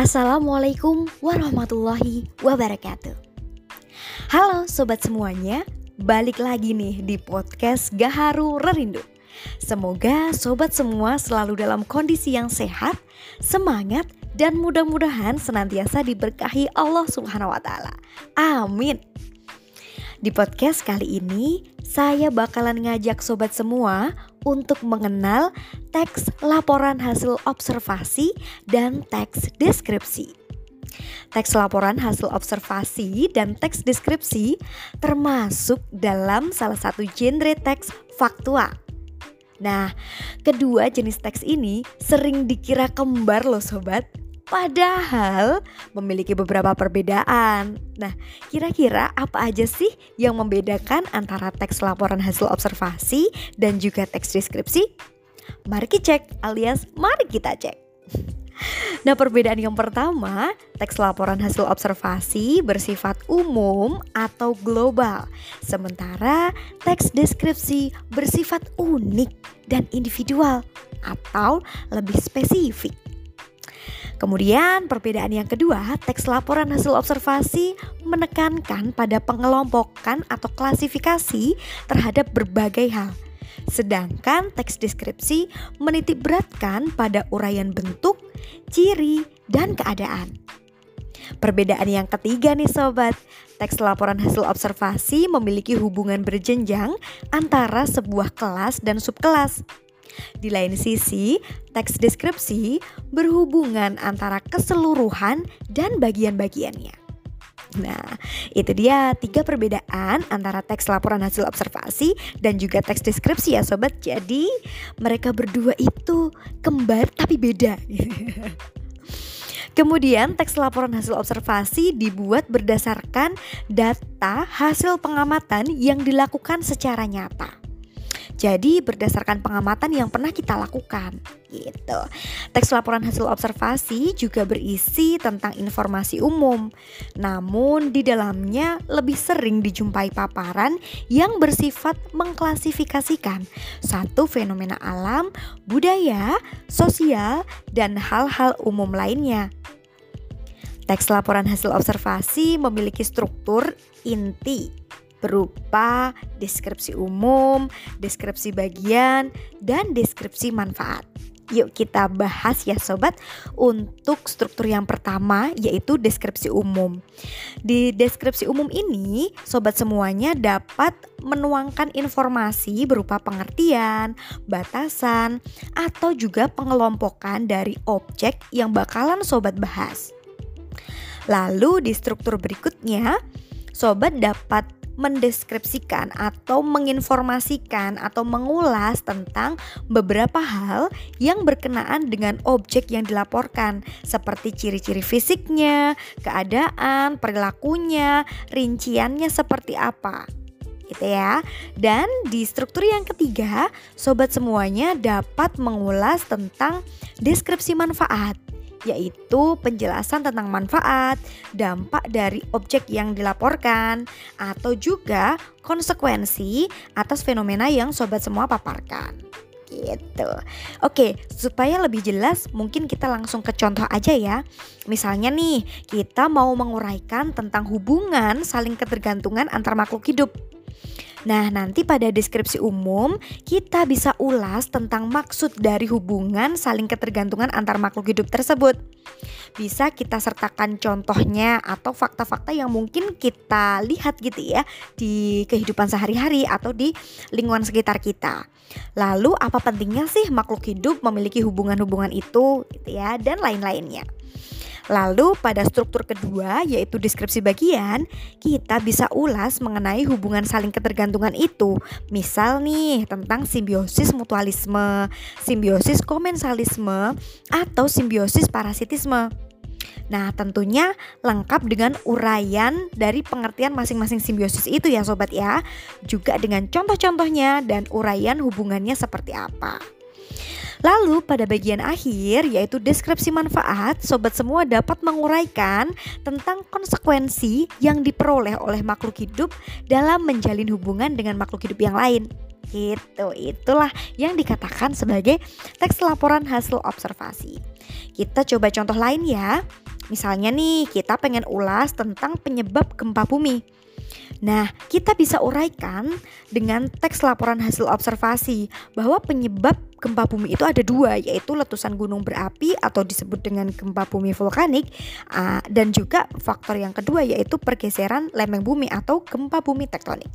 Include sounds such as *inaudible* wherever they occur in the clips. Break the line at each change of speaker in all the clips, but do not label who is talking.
Assalamualaikum warahmatullahi wabarakatuh. Halo sobat semuanya, balik lagi nih di podcast Gaharu Rerindu. Semoga sobat semua selalu dalam kondisi yang sehat, semangat, dan mudah-mudahan senantiasa diberkahi Allah Subhanahu wa taala. Amin. Di podcast kali ini, saya bakalan ngajak sobat semua untuk mengenal teks laporan hasil observasi dan teks deskripsi. Teks laporan hasil observasi dan teks deskripsi termasuk dalam salah satu genre teks faktual. Nah, kedua jenis teks ini sering dikira kembar loh sobat. Padahal memiliki beberapa perbedaan. Nah, kira-kira apa aja sih yang membedakan antara teks laporan hasil observasi dan juga teks deskripsi? Mari kita cek alias mari kita cek. *laughs* Nah, perbedaan yang pertama, teks laporan hasil observasi bersifat umum atau global, sementara teks deskripsi bersifat unik dan individual atau lebih spesifik. Kemudian perbedaan yang kedua, teks laporan hasil observasi menekankan pada pengelompokan atau klasifikasi terhadap berbagai hal. Sedangkan teks deskripsi menitik beratkan pada uraian bentuk, ciri, dan keadaan. Perbedaan yang ketiga nih sobat, teks laporan hasil observasi memiliki hubungan berjenjang antara sebuah kelas dan subkelas. Di lain sisi, teks deskripsi berhubungan antara keseluruhan dan bagian-bagiannya. Nah, itu dia tiga perbedaan antara teks laporan hasil observasi dan juga teks deskripsi ya sobat. Jadi, mereka berdua itu kembar tapi beda. *laughs* Kemudian teks laporan hasil observasi dibuat berdasarkan data hasil pengamatan yang dilakukan secara nyata. Jadi berdasarkan pengamatan yang pernah kita lakukan gitu. Teks laporan hasil observasi juga berisi tentang informasi umum. Namun di dalamnya lebih sering dijumpai paparan yang bersifat mengklasifikasikan satu fenomena alam, budaya, sosial, dan hal-hal umum lainnya. Teks laporan hasil observasi memiliki struktur inti berupa deskripsi umum, deskripsi bagian, dan deskripsi manfaat. Yuk kita bahas ya sobat untuk struktur yang pertama yaitu deskripsi umum. Di deskripsi umum ini sobat semuanya dapat menuangkan informasi berupa pengertian, batasan, atau juga pengelompokan dari objek yang bakalan sobat bahas. Lalu di struktur berikutnya sobat dapat mendeskripsikan atau menginformasikan atau mengulas tentang beberapa hal yang berkenaan dengan objek yang dilaporkan seperti ciri-ciri fisiknya, keadaan, perilakunya, rinciannya seperti apa gitu ya. Dan di struktur yang ketiga, sobat semuanya dapat mengulas tentang deskripsi manfaat yaitu penjelasan tentang manfaat, dampak dari objek yang dilaporkan, atau juga konsekuensi atas fenomena yang sobat semua paparkan. Gitu. Oke, supaya lebih jelas, mungkin kita langsung ke contoh aja ya. Misalnya nih, kita mau menguraikan tentang hubungan saling ketergantungan antar makhluk hidup. Nah, nanti pada deskripsi umum kita bisa ulas tentang maksud dari hubungan saling ketergantungan antar makhluk hidup tersebut. Bisa kita sertakan contohnya atau fakta-fakta yang mungkin kita lihat gitu ya di kehidupan sehari-hari atau di lingkungan sekitar kita. Lalu apa pentingnya sih makhluk hidup memiliki hubungan-hubungan itu gitu ya dan lain-lainnya. Lalu pada struktur kedua yaitu deskripsi bagian, kita bisa ulas mengenai hubungan saling ketergantungan itu. Misal nih tentang simbiosis mutualisme, simbiosis komensalisme, atau simbiosis parasitisme. Nah, tentunya lengkap dengan uraian dari pengertian masing-masing simbiosis itu ya sobat ya. Juga dengan contoh-contohnya dan uraian hubungannya seperti apa. Lalu pada bagian akhir yaitu deskripsi manfaat, sobat semua dapat menguraikan tentang konsekuensi yang diperoleh oleh makhluk hidup dalam menjalin hubungan dengan makhluk hidup yang lain. Itu, itulah yang dikatakan sebagai teks laporan hasil observasi. Kita coba contoh lain ya. Misalnya nih, kita pengen ulas tentang penyebab gempa bumi. Nah, kita bisa uraikan dengan teks laporan hasil observasi bahwa penyebab gempa bumi itu ada dua, yaitu letusan gunung berapi atau disebut dengan gempa bumi vulkanik, dan juga faktor yang kedua yaitu pergeseran lempeng bumi atau gempa bumi tektonik.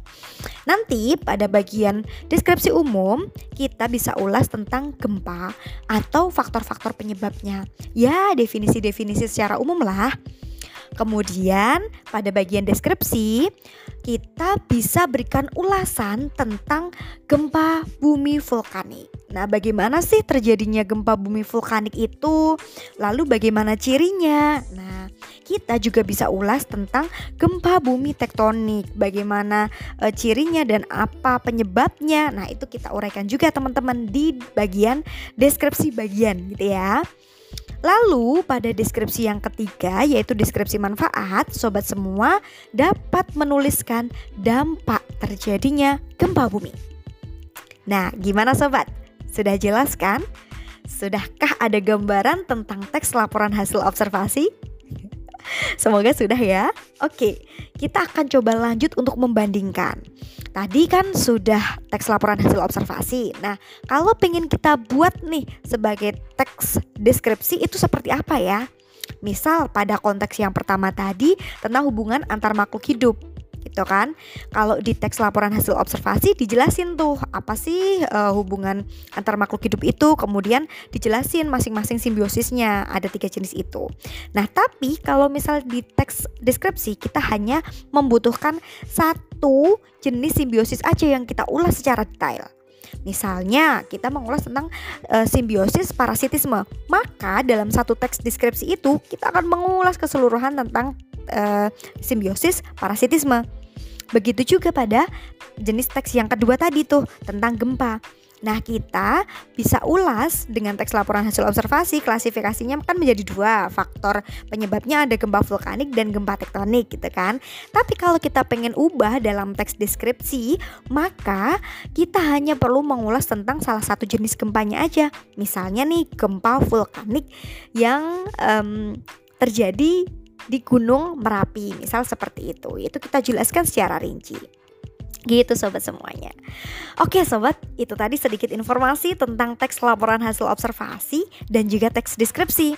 Nanti pada bagian deskripsi umum kita bisa ulas tentang gempa atau faktor-faktor penyebabnya. Ya, definisi-definisi secara umum lah. Kemudian pada bagian deskripsi kita bisa berikan ulasan tentang gempa bumi vulkanik. Nah, bagaimana sih terjadinya gempa bumi vulkanik itu? Lalu bagaimana cirinya? Nah, kita juga bisa ulas tentang gempa bumi tektonik, bagaimana e, cirinya dan apa penyebabnya. Nah, itu kita uraikan juga teman-teman di bagian deskripsi bagian gitu ya. Lalu pada deskripsi yang ketiga yaitu deskripsi manfaat, sobat semua dapat menuliskan dampak terjadinya gempa bumi. Nah, gimana sobat? Sudah jelas kan? Sudahkah ada gambaran tentang teks laporan hasil observasi? *laughs* Semoga sudah ya. Oke, kita akan coba lanjut untuk membandingkan. Tadi kan sudah teks laporan hasil observasi. Nah, kalau pengen kita buat nih sebagai teks deskripsi itu seperti apa ya? Misal pada konteks yang pertama tadi tentang hubungan antar makhluk hidup gitu kan. Kalau di teks laporan hasil observasi dijelasin tuh apa sih uh, hubungan antar makhluk hidup itu, kemudian dijelasin masing-masing simbiosisnya ada tiga jenis itu. Nah tapi kalau misal di teks deskripsi kita hanya membutuhkan satu jenis simbiosis aja yang kita ulas secara detail. Misalnya, kita mengulas tentang e, simbiosis parasitisme, maka dalam satu teks deskripsi itu kita akan mengulas keseluruhan tentang uh, simbiosis parasitisme. Begitu juga pada jenis teks yang kedua tadi tuh tentang gempa. Nah, kita bisa ulas dengan teks laporan hasil observasi, klasifikasinya kan menjadi dua faktor penyebabnya ada gempa vulkanik dan gempa tektonik gitu kan. Tapi kalau kita pengen ubah dalam teks deskripsi, maka kita hanya perlu mengulas tentang salah satu jenis gempanya aja. Misalnya nih gempa vulkanik yang um, terjadi di Gunung Merapi, misal seperti itu. Itu kita jelaskan secara rinci. Gitu sobat semuanya. Oke sobat, itu tadi sedikit informasi tentang teks laporan hasil observasi dan juga teks deskripsi.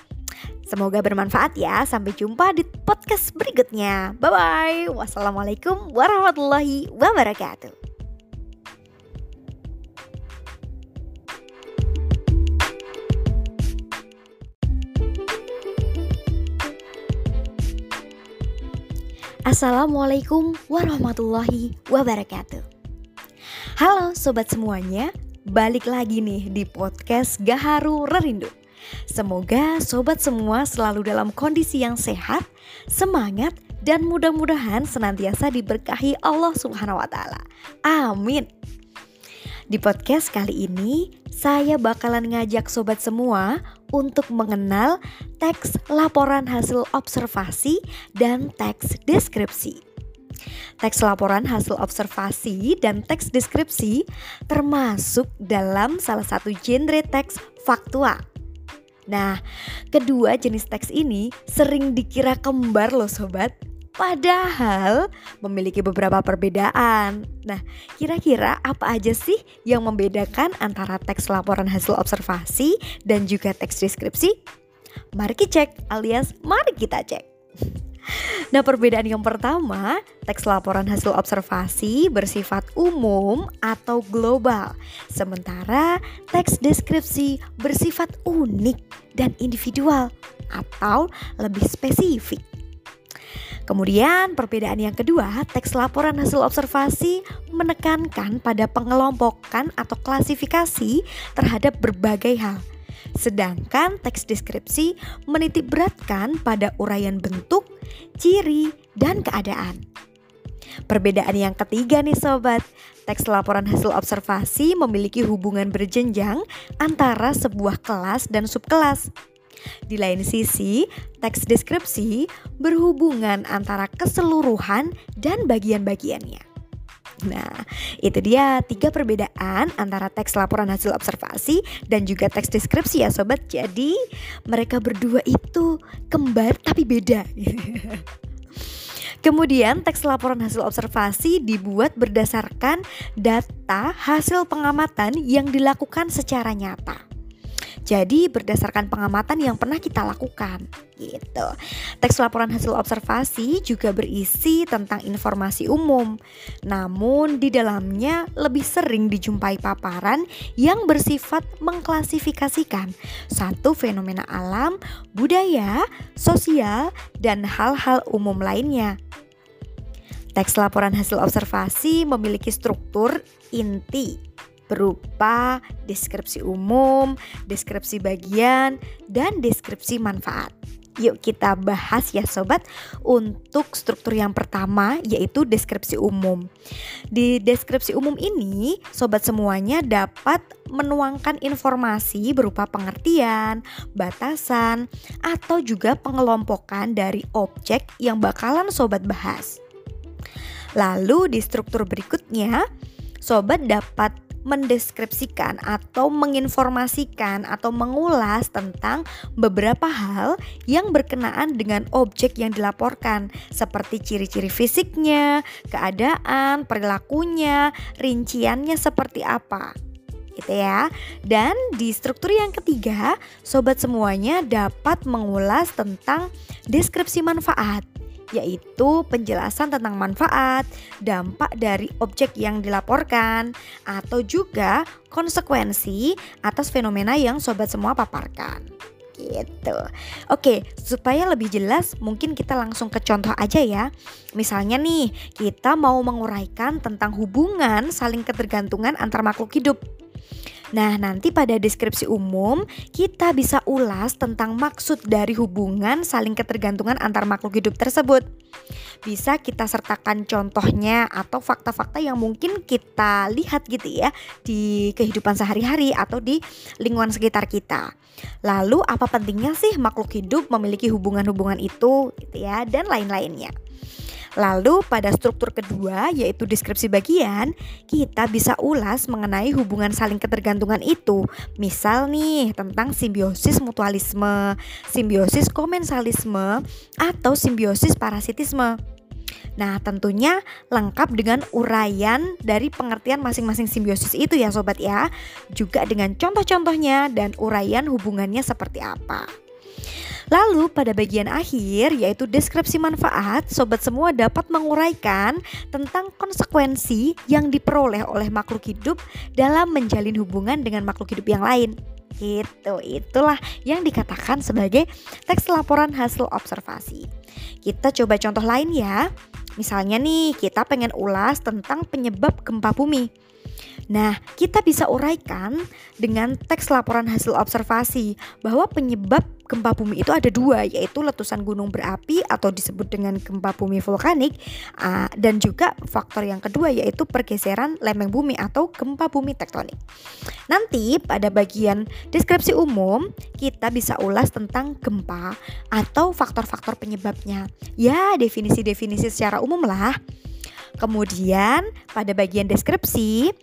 Semoga bermanfaat ya. Sampai jumpa di podcast berikutnya. Bye bye. Wassalamualaikum warahmatullahi wabarakatuh. Assalamualaikum warahmatullahi wabarakatuh. Halo sobat semuanya, balik lagi nih di podcast Gaharu Rerindu. Semoga sobat semua selalu dalam kondisi yang sehat, semangat, dan mudah-mudahan senantiasa diberkahi Allah Subhanahu wa Ta'ala. Amin. Di podcast kali ini, saya bakalan ngajak sobat semua untuk mengenal teks laporan hasil observasi dan teks deskripsi. Teks laporan hasil observasi dan teks deskripsi termasuk dalam salah satu genre teks faktual. Nah, kedua jenis teks ini sering dikira kembar loh sobat Padahal memiliki beberapa perbedaan. Nah, kira-kira apa aja sih yang membedakan antara teks laporan hasil observasi dan juga teks deskripsi? Mari kita cek alias mari kita cek. *laughs* Nah, perbedaan yang pertama, teks laporan hasil observasi bersifat umum atau global, sementara teks deskripsi bersifat unik dan individual atau lebih spesifik. Kemudian perbedaan yang kedua, teks laporan hasil observasi menekankan pada pengelompokan atau klasifikasi terhadap berbagai hal. Sedangkan teks deskripsi menitik beratkan pada uraian bentuk, ciri, dan keadaan. Perbedaan yang ketiga nih sobat, teks laporan hasil observasi memiliki hubungan berjenjang antara sebuah kelas dan subkelas. Di lain sisi, teks deskripsi berhubungan antara keseluruhan dan bagian-bagiannya. Nah, itu dia tiga perbedaan antara teks laporan hasil observasi dan juga teks deskripsi ya sobat. Jadi mereka berdua itu kembar tapi beda. *laughs* Kemudian teks laporan hasil observasi dibuat berdasarkan data hasil pengamatan yang dilakukan secara nyata. Jadi berdasarkan pengamatan yang pernah kita lakukan gitu. Teks laporan hasil observasi juga berisi tentang informasi umum. Namun di dalamnya lebih sering dijumpai paparan yang bersifat mengklasifikasikan satu fenomena alam, budaya, sosial, dan hal-hal umum lainnya. Teks laporan hasil observasi memiliki struktur inti berupa deskripsi umum, deskripsi bagian, dan deskripsi manfaat. Yuk kita bahas ya sobat untuk struktur yang pertama yaitu deskripsi umum. Di deskripsi umum ini sobat semuanya dapat menuangkan informasi berupa pengertian, batasan, atau juga pengelompokan dari objek yang bakalan sobat bahas. Lalu di struktur berikutnya sobat dapat mendeskripsikan atau menginformasikan atau mengulas tentang beberapa hal yang berkenaan dengan objek yang dilaporkan seperti ciri-ciri fisiknya, keadaan, perilakunya, rinciannya seperti apa gitu ya. Dan di struktur yang ketiga, sobat semuanya dapat mengulas tentang deskripsi manfaat yaitu penjelasan tentang manfaat, dampak dari objek yang dilaporkan, atau juga konsekuensi atas fenomena yang sobat semua paparkan. Gitu. Oke, supaya lebih jelas, mungkin kita langsung ke contoh aja ya. Misalnya nih, kita mau menguraikan tentang hubungan saling ketergantungan antar makhluk hidup. Nah, nanti pada deskripsi umum kita bisa ulas tentang maksud dari hubungan saling ketergantungan antar makhluk hidup tersebut. Bisa kita sertakan contohnya atau fakta-fakta yang mungkin kita lihat gitu ya di kehidupan sehari-hari atau di lingkungan sekitar kita. Lalu apa pentingnya sih makhluk hidup memiliki hubungan-hubungan itu gitu ya dan lain-lainnya. Lalu pada struktur kedua yaitu deskripsi bagian, kita bisa ulas mengenai hubungan saling ketergantungan itu. Misal nih tentang simbiosis mutualisme, simbiosis komensalisme, atau simbiosis parasitisme. Nah, tentunya lengkap dengan uraian dari pengertian masing-masing simbiosis itu ya sobat ya. Juga dengan contoh-contohnya dan uraian hubungannya seperti apa. Lalu pada bagian akhir yaitu deskripsi manfaat, sobat semua dapat menguraikan tentang konsekuensi yang diperoleh oleh makhluk hidup dalam menjalin hubungan dengan makhluk hidup yang lain. Itu, itulah yang dikatakan sebagai teks laporan hasil observasi. Kita coba contoh lain ya. Misalnya nih, kita pengen ulas tentang penyebab gempa bumi. Nah, kita bisa uraikan dengan teks laporan hasil observasi bahwa penyebab gempa bumi itu ada dua, yaitu letusan gunung berapi atau disebut dengan gempa bumi vulkanik, dan juga faktor yang kedua yaitu pergeseran lempeng bumi atau gempa bumi tektonik. Nanti pada bagian deskripsi umum kita bisa ulas tentang gempa atau faktor-faktor penyebabnya. Ya, definisi-definisi secara umum lah. Kemudian pada bagian deskripsi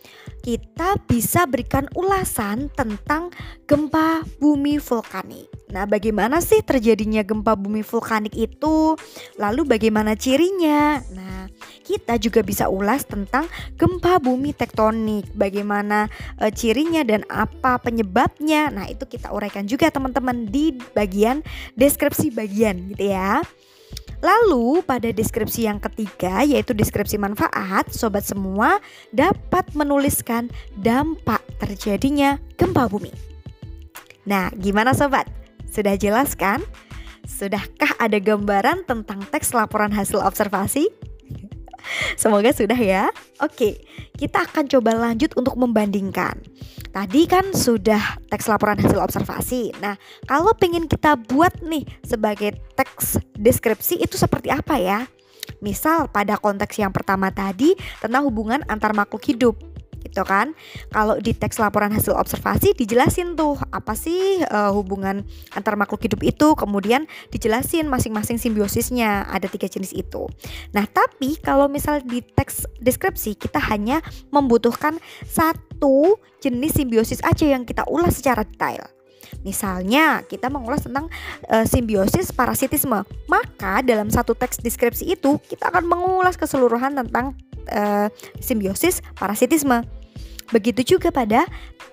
kita bisa berikan ulasan tentang gempa bumi vulkanik. Nah, bagaimana sih terjadinya gempa bumi vulkanik itu? Lalu bagaimana cirinya? Nah, kita juga bisa ulas tentang gempa bumi tektonik, bagaimana e, cirinya dan apa penyebabnya. Nah, itu kita uraikan juga teman-teman di bagian deskripsi bagian gitu ya. Lalu pada deskripsi yang ketiga yaitu deskripsi manfaat, sobat semua dapat menuliskan dampak terjadinya gempa bumi. Nah, gimana sobat? Sudah jelas kan? Sudahkah ada gambaran tentang teks laporan hasil observasi? *laughs* Semoga sudah ya. Oke, kita akan coba lanjut untuk membandingkan. Tadi kan sudah teks laporan hasil observasi. Nah, kalau pengen kita buat nih sebagai teks deskripsi itu seperti apa ya? Misal pada konteks yang pertama tadi tentang hubungan antar makhluk hidup gitu kan. Kalau di teks laporan hasil observasi dijelasin tuh apa sih uh, hubungan antar makhluk hidup itu, kemudian dijelasin masing-masing simbiosisnya ada tiga jenis itu. Nah tapi kalau misal di teks deskripsi kita hanya membutuhkan satu jenis simbiosis aja yang kita ulas secara detail. Misalnya, kita mengulas tentang uh, simbiosis parasitisme, maka dalam satu teks deskripsi itu kita akan mengulas keseluruhan tentang uh, simbiosis parasitisme. Begitu juga pada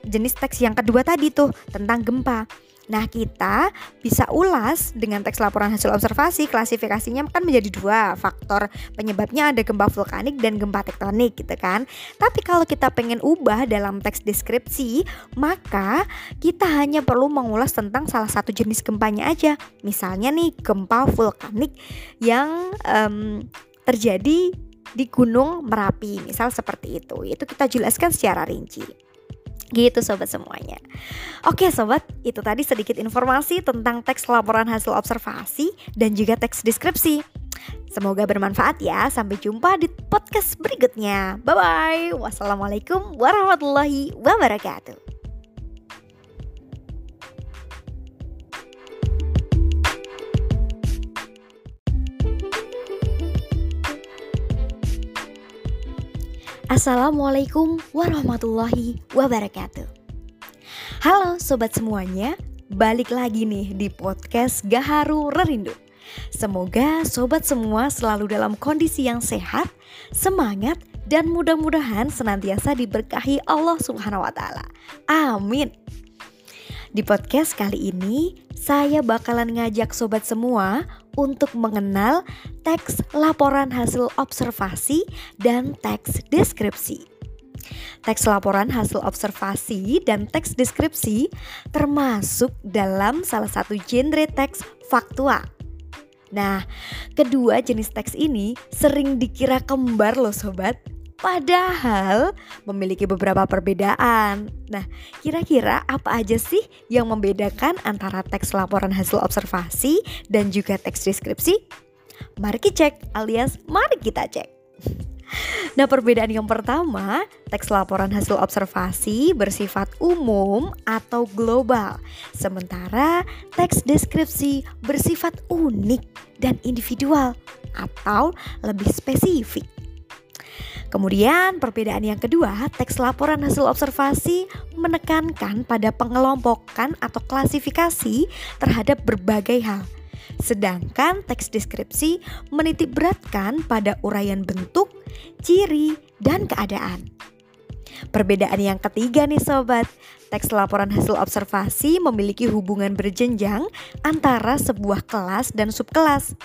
jenis teks yang kedua tadi tuh tentang gempa. Nah, kita bisa ulas dengan teks laporan hasil observasi. Klasifikasinya kan menjadi dua faktor penyebabnya ada gempa vulkanik dan gempa tektonik gitu kan. Tapi kalau kita pengen ubah dalam teks deskripsi, maka kita hanya perlu mengulas tentang salah satu jenis gempanya aja. Misalnya nih gempa vulkanik yang um, terjadi di Gunung Merapi, misal seperti itu. Itu kita jelaskan secara rinci. Gitu sobat semuanya. Oke sobat, itu tadi sedikit informasi tentang teks laporan hasil observasi dan juga teks deskripsi. Semoga bermanfaat ya. Sampai jumpa di podcast berikutnya. Bye-bye. Wassalamualaikum warahmatullahi wabarakatuh Assalamualaikum warahmatullahi wabarakatuh. Halo sobat semuanya, balik lagi nih di podcast Gaharu Rerindu. Semoga sobat semua selalu dalam kondisi yang sehat, semangat, dan mudah-mudahan senantiasa diberkahi Allah Subhanahu wa taala. Amin. Di podcast kali ini, saya bakalan ngajak sobat semua untuk mengenal teks laporan hasil observasi dan teks deskripsi. Teks laporan hasil observasi dan teks deskripsi termasuk dalam salah satu genre teks faktual. Nah, kedua jenis teks ini sering dikira kembar loh sobat Padahal memiliki beberapa perbedaan. Nah, kira-kira apa aja sih yang membedakan antara teks laporan hasil observasi dan juga teks deskripsi? Mari kita cek alias mari kita cek. *laughs* Nah, perbedaan yang pertama, teks laporan hasil observasi bersifat umum atau global, sementara teks deskripsi bersifat unik dan individual atau lebih spesifik. Kemudian perbedaan yang kedua, teks laporan hasil observasi menekankan pada pengelompokan atau klasifikasi terhadap berbagai hal. Sedangkan teks deskripsi menitik beratkan pada uraian bentuk, ciri, dan keadaan. Perbedaan yang ketiga nih sobat, teks laporan hasil observasi memiliki hubungan berjenjang antara sebuah kelas dan subkelas.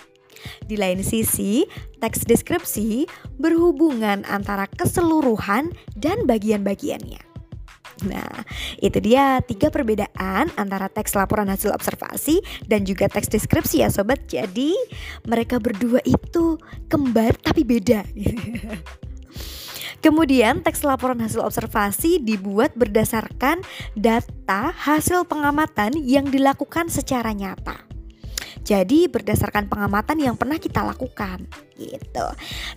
Di lain sisi, teks deskripsi berhubungan antara keseluruhan dan bagian-bagiannya. Nah, itu dia tiga perbedaan antara teks laporan hasil observasi dan juga teks deskripsi ya sobat. Jadi, mereka berdua itu kembar tapi beda. *laughs* Kemudian teks laporan hasil observasi dibuat berdasarkan data hasil pengamatan yang dilakukan secara nyata. Jadi berdasarkan pengamatan yang pernah kita lakukan gitu.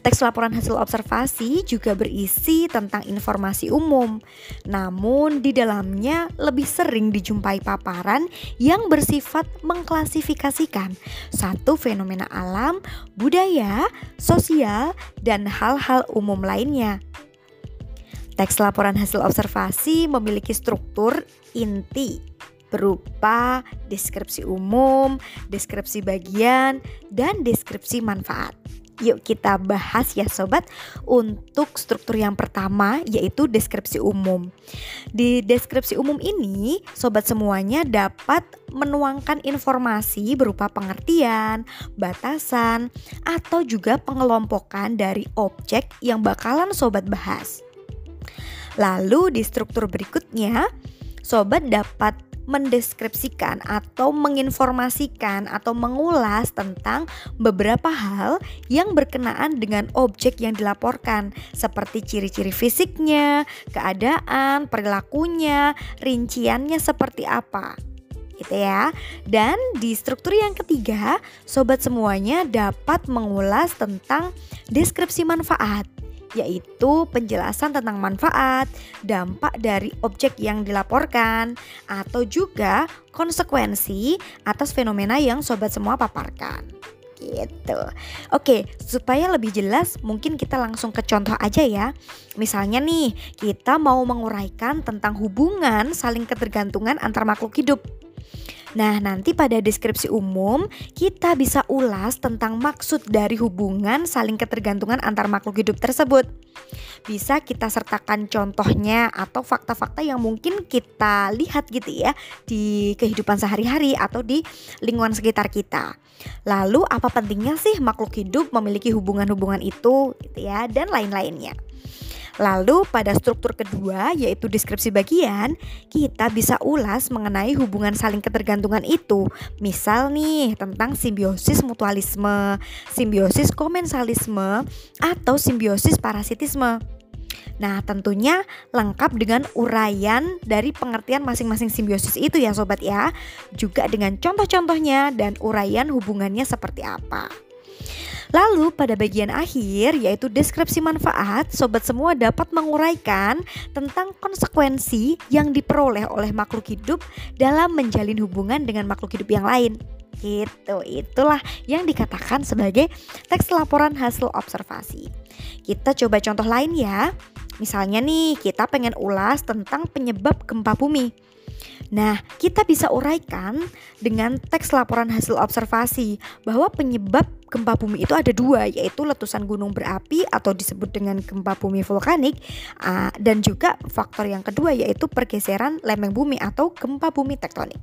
Teks laporan hasil observasi juga berisi tentang informasi umum. Namun di dalamnya lebih sering dijumpai paparan yang bersifat mengklasifikasikan satu fenomena alam, budaya, sosial, dan hal-hal umum lainnya. Teks laporan hasil observasi memiliki struktur inti berupa deskripsi umum, deskripsi bagian, dan deskripsi manfaat. Yuk kita bahas ya sobat untuk struktur yang pertama yaitu deskripsi umum. Di deskripsi umum ini sobat semuanya dapat menuangkan informasi berupa pengertian, batasan, atau juga pengelompokan dari objek yang bakalan sobat bahas. Lalu di struktur berikutnya sobat dapat mendeskripsikan atau menginformasikan atau mengulas tentang beberapa hal yang berkenaan dengan objek yang dilaporkan seperti ciri-ciri fisiknya, keadaan, perilakunya, rinciannya seperti apa gitu ya. Dan di struktur yang ketiga, sobat semuanya dapat mengulas tentang deskripsi manfaat yaitu penjelasan tentang manfaat, dampak dari objek yang dilaporkan, atau juga konsekuensi atas fenomena yang sobat semua paparkan gitu. Oke, supaya lebih jelas mungkin kita langsung ke contoh aja ya. Misalnya nih, kita mau menguraikan tentang hubungan saling ketergantungan antar makhluk hidup. Nah, nanti pada deskripsi umum kita bisa ulas tentang maksud dari hubungan saling ketergantungan antar makhluk hidup tersebut. Bisa kita sertakan contohnya atau fakta-fakta yang mungkin kita lihat gitu ya di kehidupan sehari-hari atau di lingkungan sekitar kita. Lalu apa pentingnya sih makhluk hidup memiliki hubungan-hubungan itu gitu ya dan lain-lainnya. Lalu pada struktur kedua yaitu deskripsi bagian, kita bisa ulas mengenai hubungan saling ketergantungan itu. Misal nih tentang simbiosis mutualisme, simbiosis komensalisme, atau simbiosis parasitisme. Nah, tentunya lengkap dengan uraian dari pengertian masing-masing simbiosis itu ya sobat ya. Juga dengan contoh-contohnya dan uraian hubungannya seperti apa. Lalu pada bagian akhir yaitu deskripsi manfaat, sobat semua dapat menguraikan tentang konsekuensi yang diperoleh oleh makhluk hidup dalam menjalin hubungan dengan makhluk hidup yang lain. Gitu, itulah yang dikatakan sebagai teks laporan hasil observasi. Kita coba contoh lain ya. Misalnya nih, kita pengen ulas tentang penyebab gempa bumi. Nah, kita bisa uraikan dengan teks laporan hasil observasi bahwa penyebab gempa bumi itu ada dua, yaitu letusan gunung berapi atau disebut dengan gempa bumi vulkanik, dan juga faktor yang kedua yaitu pergeseran lempeng bumi atau gempa bumi tektonik.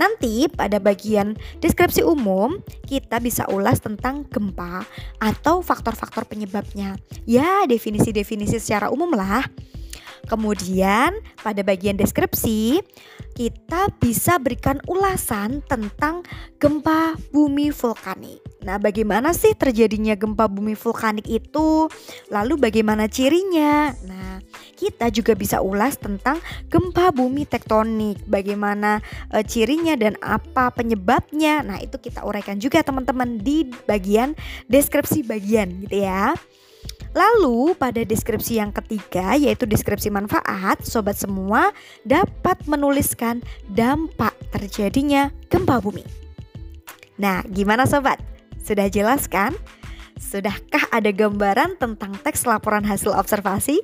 Nanti pada bagian deskripsi umum kita bisa ulas tentang gempa atau faktor-faktor penyebabnya. Ya, definisi-definisi secara umum lah. Kemudian pada bagian deskripsi kita bisa berikan ulasan tentang gempa bumi vulkanik. Nah, bagaimana sih terjadinya gempa bumi vulkanik itu? Lalu bagaimana cirinya? Nah, kita juga bisa ulas tentang gempa bumi tektonik, bagaimana e, cirinya dan apa penyebabnya. Nah, itu kita uraikan juga teman-teman di bagian deskripsi bagian gitu ya. Lalu pada deskripsi yang ketiga yaitu deskripsi manfaat, sobat semua dapat menuliskan dampak terjadinya gempa bumi. Nah, gimana sobat? Sudah jelas kan? Sudahkah ada gambaran tentang teks laporan hasil observasi?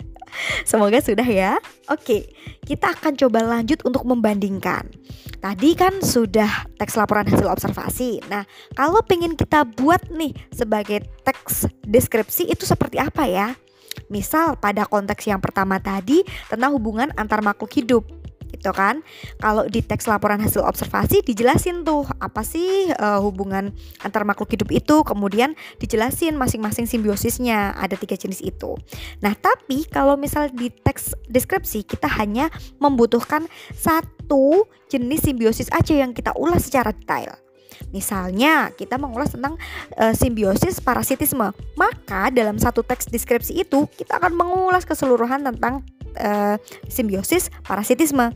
*laughs* Semoga sudah ya. Oke, kita akan coba lanjut untuk membandingkan. Tadi kan sudah teks laporan hasil observasi. Nah, kalau pengen kita buat nih sebagai teks deskripsi itu seperti apa ya? Misal pada konteks yang pertama tadi tentang hubungan antar makhluk hidup gitu kan. Kalau di teks laporan hasil observasi dijelasin tuh apa sih uh, hubungan antar makhluk hidup itu, kemudian dijelasin masing-masing simbiosisnya ada tiga jenis itu. Nah tapi kalau misal di teks deskripsi kita hanya membutuhkan satu jenis simbiosis aja yang kita ulas secara detail. Misalnya, kita mengulas tentang e, simbiosis parasitisme, maka dalam satu teks deskripsi itu kita akan mengulas keseluruhan tentang uh, simbiosis parasitisme.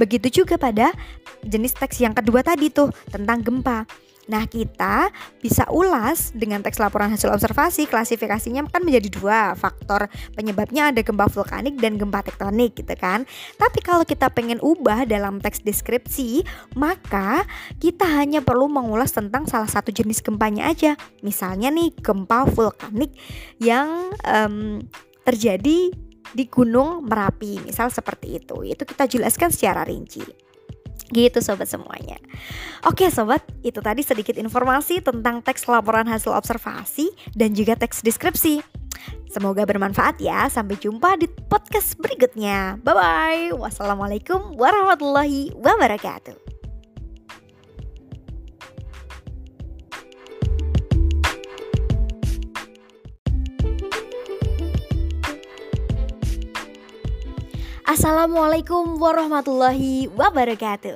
Begitu juga pada jenis teks yang kedua tadi tuh tentang gempa. Nah, kita bisa ulas dengan teks laporan hasil observasi, klasifikasinya kan menjadi dua faktor penyebabnya ada gempa vulkanik dan gempa tektonik gitu kan. Tapi kalau kita pengen ubah dalam teks deskripsi, maka kita hanya perlu mengulas tentang salah satu jenis gempanya aja. Misalnya nih gempa vulkanik yang um, terjadi di Gunung Merapi, misal seperti itu. Itu kita jelaskan secara rinci. Gitu sobat semuanya. Oke sobat, itu tadi sedikit informasi tentang teks laporan hasil observasi dan juga teks deskripsi. Semoga bermanfaat ya. Sampai jumpa di podcast berikutnya. Bye bye. Wassalamualaikum warahmatullahi wabarakatuh. Assalamualaikum warahmatullahi wabarakatuh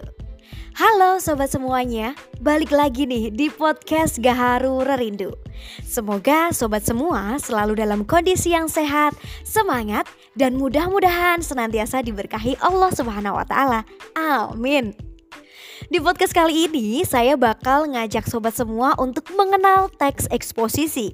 Halo sobat semuanya Balik lagi nih di podcast Gaharu Rerindu Semoga sobat semua selalu dalam kondisi yang sehat, semangat, dan mudah-mudahan senantiasa diberkahi Allah Subhanahu wa Ta'ala. Amin. Di podcast kali ini, saya bakal ngajak sobat semua untuk mengenal teks eksposisi.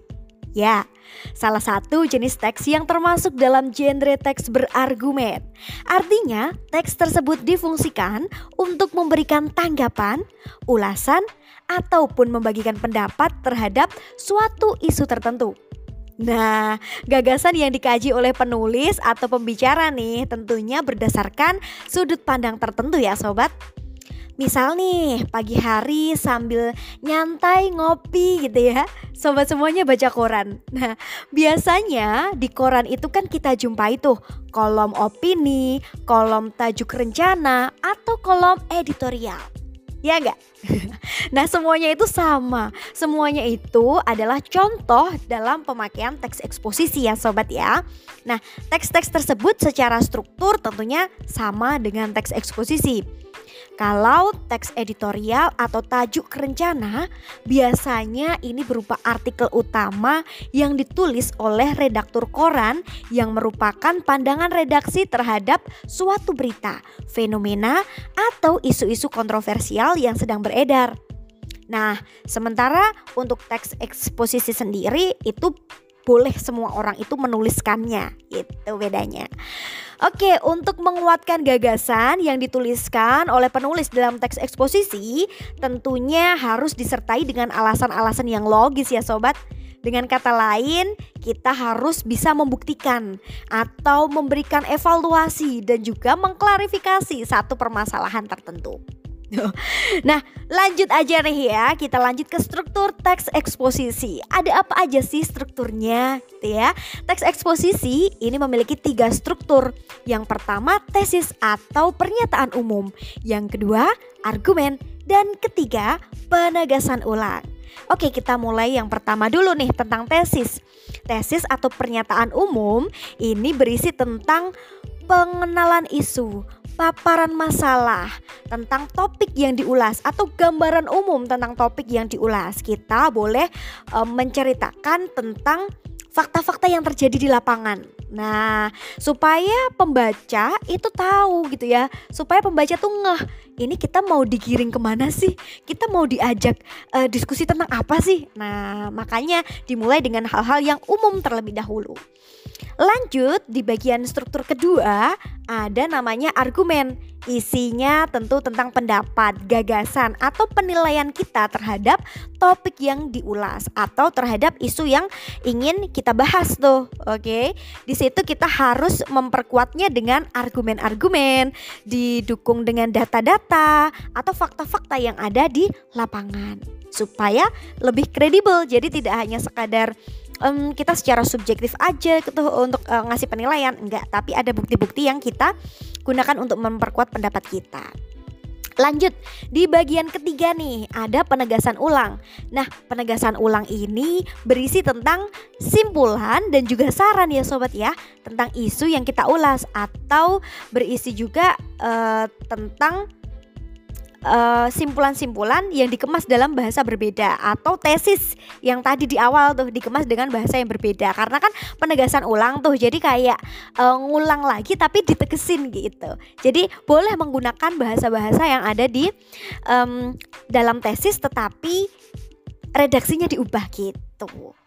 Ya, Salah satu jenis teks yang termasuk dalam genre teks berargumen. Artinya, teks tersebut difungsikan untuk memberikan tanggapan, ulasan, ataupun membagikan pendapat terhadap suatu isu tertentu. Nah, gagasan yang dikaji oleh penulis atau pembicara nih tentunya berdasarkan sudut pandang tertentu ya sobat. Misal nih pagi hari sambil nyantai ngopi gitu ya. Sobat semuanya baca koran. Nah biasanya di koran itu kan kita jumpai tuh Kolom opini, kolom tajuk rencana, atau kolom editorial. Ya enggak? *laughs* nah semuanya itu sama. Semuanya itu adalah contoh dalam pemakaian teks eksposisi ya sobat ya. Nah teks-teks tersebut secara struktur tentunya sama dengan teks eksposisi kalau teks editorial atau tajuk rencana biasanya ini berupa artikel utama yang ditulis oleh redaktur koran yang merupakan pandangan redaksi terhadap suatu berita, fenomena, atau isu-isu kontroversial yang sedang beredar. Nah, sementara untuk teks eksposisi sendiri itu boleh semua orang itu menuliskannya. Itu bedanya. Oke, untuk menguatkan gagasan yang dituliskan oleh penulis dalam teks eksposisi, tentunya harus disertai dengan alasan-alasan yang logis ya sobat. Dengan kata lain, kita harus bisa membuktikan atau memberikan evaluasi dan juga mengklarifikasi satu permasalahan tertentu. Nah, lanjut aja nih ya. Kita lanjut ke struktur teks eksposisi. Ada apa aja sih strukturnya? Gitu ya. Teks eksposisi ini memiliki tiga struktur. Yang pertama, tesis atau pernyataan umum. Yang kedua, argumen. Dan ketiga, penegasan ulang. Oke, kita mulai yang pertama dulu nih tentang tesis. Tesis atau pernyataan umum ini berisi tentang pengenalan isu, paparan masalah tentang topik yang diulas atau gambaran umum tentang topik yang diulas. Kita boleh e, menceritakan tentang fakta-fakta yang terjadi di lapangan. Nah, supaya pembaca itu tahu gitu ya, supaya pembaca tuh ngeh, ini kita mau digiring ke mana sih? Kita mau diajak uh, diskusi tentang apa sih? Nah, makanya dimulai dengan hal-hal yang umum terlebih dahulu. Lanjut di bagian struktur kedua ada namanya argumen. Isinya tentu tentang pendapat, gagasan atau penilaian kita terhadap topik yang diulas atau terhadap isu yang ingin kita bahas tuh. Oke. Di situ kita harus memperkuatnya dengan argumen-argumen, didukung dengan data-data atau fakta-fakta yang ada di lapangan supaya lebih kredibel. Jadi tidak hanya sekadar um, kita secara subjektif aja gitu untuk uh, ngasih penilaian enggak. Tapi ada bukti-bukti yang kita gunakan untuk memperkuat pendapat kita. Lanjut, di bagian ketiga nih ada penegasan ulang. Nah, penegasan ulang ini berisi tentang simpulan dan juga saran ya sobat ya tentang isu yang kita ulas. Atau berisi juga uh, tentang simpulan-simpulan uh, yang dikemas dalam bahasa berbeda atau tesis yang tadi di awal tuh dikemas dengan bahasa yang berbeda. Karena kan penegasan ulang tuh jadi kayak uh, ngulang lagi tapi ditekesin gitu. Jadi boleh menggunakan bahasa-bahasa yang ada di um, dalam tesis tetapi redaksinya diubah gitu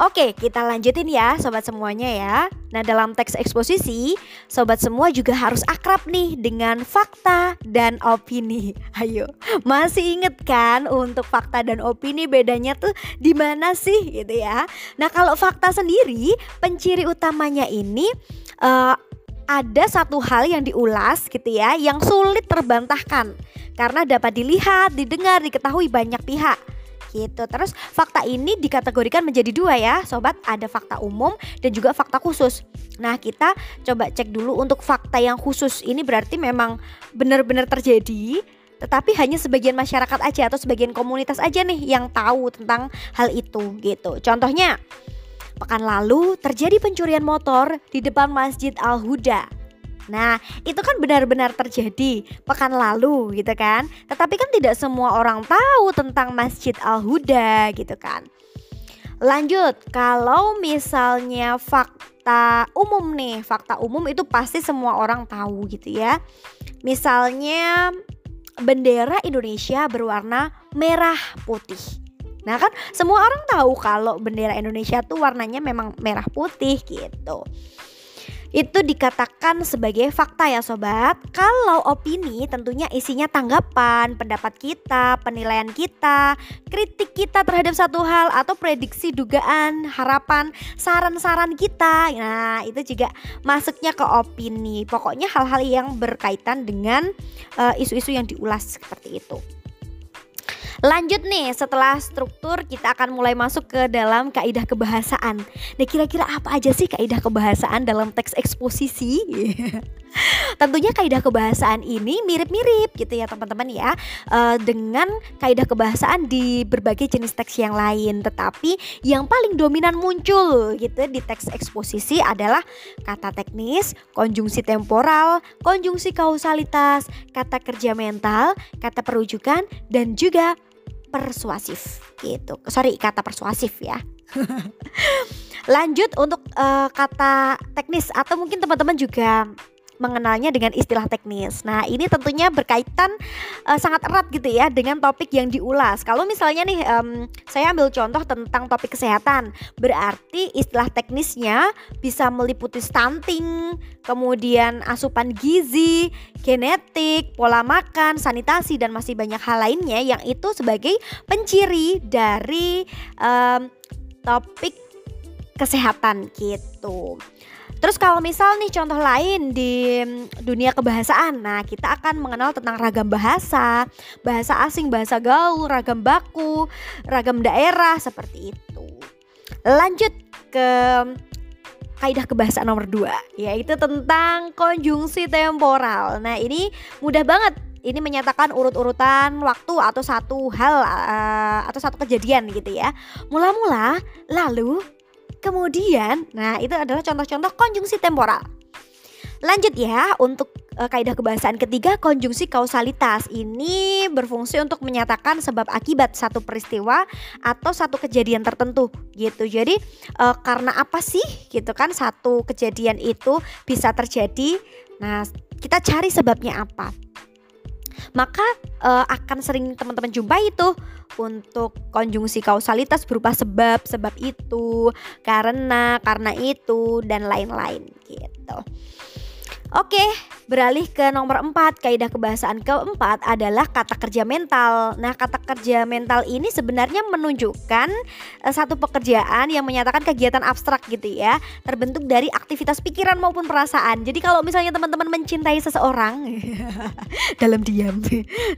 Oke, kita lanjutin ya sobat semuanya ya. Nah, dalam teks eksposisi, sobat semua juga harus akrab nih dengan fakta dan opini. *laughs* Ayo, masih inget kan untuk fakta dan opini bedanya tuh di mana sih gitu ya? Nah, kalau fakta sendiri, penciri utamanya ini uh, ada satu hal yang diulas gitu ya, yang sulit terbantahkan karena dapat dilihat, didengar, diketahui banyak pihak gitu. Terus fakta ini dikategorikan menjadi dua ya, sobat. Ada fakta umum dan juga fakta khusus. Nah, kita coba cek dulu untuk fakta yang khusus ini berarti memang benar-benar terjadi tetapi hanya sebagian masyarakat aja atau sebagian komunitas aja nih yang tahu tentang hal itu gitu. Contohnya, pekan lalu terjadi pencurian motor di depan Masjid Al-Huda Nah, itu kan benar-benar terjadi pekan lalu gitu kan. Tetapi kan tidak semua orang tahu tentang Masjid Al-Huda gitu kan. Lanjut, kalau misalnya fakta umum nih, fakta umum itu pasti semua orang tahu gitu ya. Misalnya bendera Indonesia berwarna merah putih. Nah kan semua orang tahu kalau bendera Indonesia tuh warnanya memang merah putih gitu itu dikatakan sebagai fakta ya sobat. Kalau opini tentunya isinya tanggapan, pendapat kita, penilaian kita, kritik kita terhadap satu hal atau prediksi dugaan, harapan, saran-saran kita. Nah, itu juga masuknya ke opini. Pokoknya hal-hal yang berkaitan dengan eh, isu-isu uh, yang diulas seperti itu. Lanjut nih, setelah struktur kita akan mulai masuk ke dalam kaidah kebahasaan. Nah, kira-kira apa aja sih kaidah kebahasaan dalam teks eksposisi? *laughs* Tentunya kaidah kebahasaan ini mirip-mirip gitu ya teman-teman ya uh, dengan kaidah kebahasaan di berbagai jenis teks yang lain. Tetapi yang paling dominan muncul gitu di teks eksposisi adalah kata teknis, konjungsi temporal, konjungsi kausalitas, kata kerja mental, kata perujukan, dan juga persuasif gitu. Sorry kata persuasif ya. *laughs* Lanjut untuk uh, kata teknis atau mungkin teman-teman juga mengenalnya dengan istilah teknis. Nah, ini tentunya berkaitan uh, sangat erat gitu ya dengan topik yang diulas. Kalau misalnya nih um, saya ambil contoh tentang topik kesehatan, berarti istilah teknisnya bisa meliputi stunting, kemudian asupan gizi, genetik, pola makan, sanitasi dan masih banyak hal lainnya yang itu sebagai penciri dari um, topik kesehatan gitu. Terus kalau misal nih contoh lain di mm, dunia kebahasaan, nah kita akan mengenal tentang ragam bahasa, bahasa asing, bahasa gaul, ragam baku, ragam daerah seperti itu. Lanjut ke kaidah kebahasaan nomor 2 yaitu tentang konjungsi temporal. Nah, ini mudah banget ini menyatakan urut-urutan waktu atau satu hal uh, atau satu kejadian gitu ya. Mula-mula, lalu, Kemudian, nah itu adalah contoh-contoh konjungsi temporal. Lanjut ya, untuk e, kaidah kebahasaan ketiga, konjungsi kausalitas. Ini berfungsi untuk menyatakan sebab akibat satu peristiwa atau satu kejadian tertentu gitu. Jadi e, karena apa sih gitu kan satu kejadian itu bisa terjadi. Nah, kita cari sebabnya apa maka uh, akan sering teman-teman jumpai itu untuk konjungsi kausalitas berupa sebab, sebab itu, karena, karena itu dan lain-lain gitu. Oke, beralih ke nomor 4 Kaidah kebahasaan keempat adalah kata kerja mental. Nah kata kerja mental ini sebenarnya menunjukkan uh, Satu pekerjaan yang menyatakan kegiatan abstrak gitu ya. Terbentuk dari aktivitas pikiran maupun perasaan. Jadi kalau misalnya teman-teman mencintai seseorang *laughs* Dalam diam.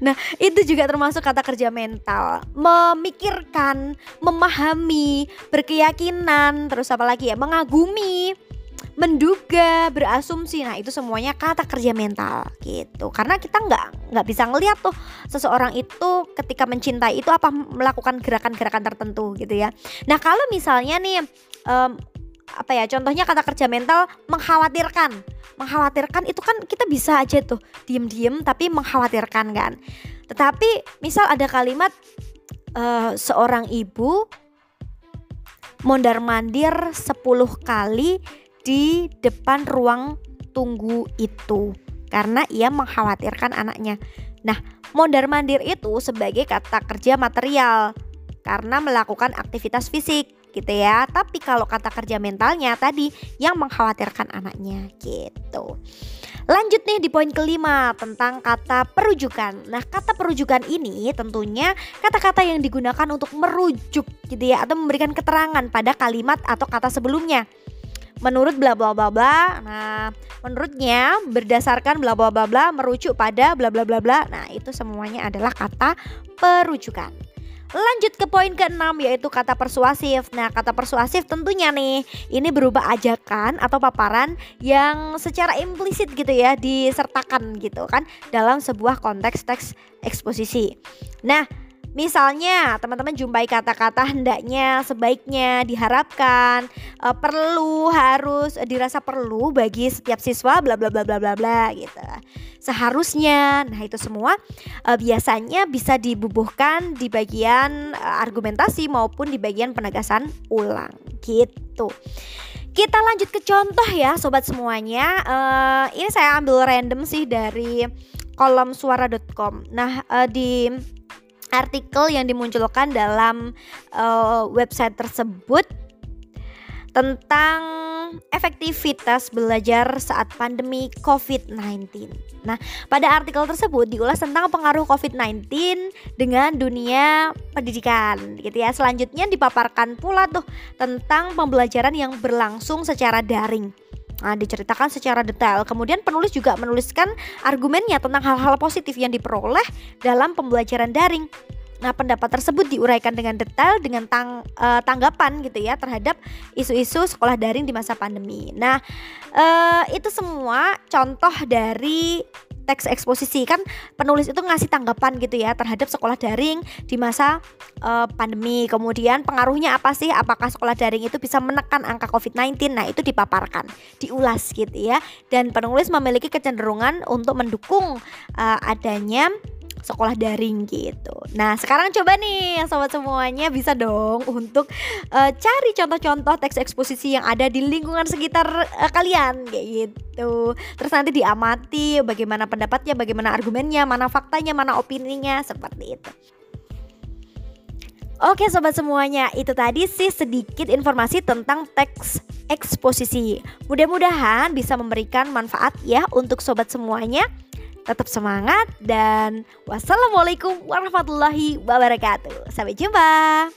Nah itu juga termasuk kata kerja mental. Memikirkan, memahami, berkeyakinan Terus apa lagi ya, mengagumi menduga, berasumsi. Nah, itu semuanya kata kerja mental gitu. Karena kita nggak nggak bisa ngelihat tuh seseorang itu ketika mencintai itu apa melakukan gerakan-gerakan tertentu gitu ya. Nah, kalau misalnya nih um, apa ya contohnya kata kerja mental mengkhawatirkan mengkhawatirkan itu kan kita bisa aja tuh diem-diem tapi mengkhawatirkan kan tetapi misal ada kalimat uh, seorang ibu mondar mandir 10 kali di depan ruang tunggu itu karena ia mengkhawatirkan anaknya. Nah, mondar-mandir itu sebagai kata kerja material karena melakukan aktivitas fisik gitu ya. Tapi kalau kata kerja mentalnya tadi yang mengkhawatirkan anaknya gitu. Lanjut nih di poin kelima tentang kata perujukan. Nah, kata perujukan ini tentunya kata-kata yang digunakan untuk merujuk gitu ya atau memberikan keterangan pada kalimat atau kata sebelumnya menurut bla bla bla bla. Nah, menurutnya berdasarkan bla bla bla bla merujuk pada bla bla bla bla. Nah, itu semuanya adalah kata perujukan. Lanjut ke poin keenam yaitu kata persuasif. Nah, kata persuasif tentunya nih ini berupa ajakan atau paparan yang secara implisit gitu ya disertakan gitu kan dalam sebuah konteks teks eksposisi. Nah, Misalnya, teman-teman jumpai kata-kata hendaknya, sebaiknya, diharapkan, e, perlu, harus, e, dirasa perlu bagi setiap siswa bla bla bla bla bla bla gitu. Seharusnya. Nah, itu semua e, biasanya bisa dibubuhkan di bagian e, argumentasi maupun di bagian penegasan ulang gitu. Kita lanjut ke contoh ya sobat semuanya. Uh, ini saya ambil random sih dari kolom suara.com. Nah, uh, di artikel yang dimunculkan dalam uh, website tersebut tentang efektivitas belajar saat pandemi COVID-19. Nah, pada artikel tersebut diulas tentang pengaruh COVID-19 dengan dunia pendidikan gitu ya. Selanjutnya dipaparkan pula tuh tentang pembelajaran yang berlangsung secara daring. Nah, diceritakan secara detail. Kemudian penulis juga menuliskan argumennya tentang hal-hal positif yang diperoleh dalam pembelajaran daring. Nah, pendapat tersebut diuraikan dengan detail dengan tang, uh, tanggapan gitu ya terhadap isu-isu sekolah daring di masa pandemi. Nah, uh, itu semua contoh dari teks eksposisi kan penulis itu ngasih tanggapan gitu ya terhadap sekolah daring di masa uh, pandemi. Kemudian pengaruhnya apa sih? Apakah sekolah daring itu bisa menekan angka COVID-19? Nah, itu dipaparkan, diulas gitu ya. Dan penulis memiliki kecenderungan untuk mendukung uh, adanya sekolah daring gitu. Nah, sekarang coba nih sobat semuanya bisa dong untuk uh, cari contoh-contoh teks eksposisi yang ada di lingkungan sekitar uh, kalian kayak gitu. Terus nanti diamati bagaimana pendapatnya, bagaimana argumennya, mana faktanya, mana opininya seperti itu. Oke sobat semuanya, itu tadi sih sedikit informasi tentang teks eksposisi. Mudah-mudahan bisa memberikan manfaat ya untuk sobat semuanya tetap semangat dan wassalamualaikum warahmatullahi wabarakatuh. Sampai jumpa.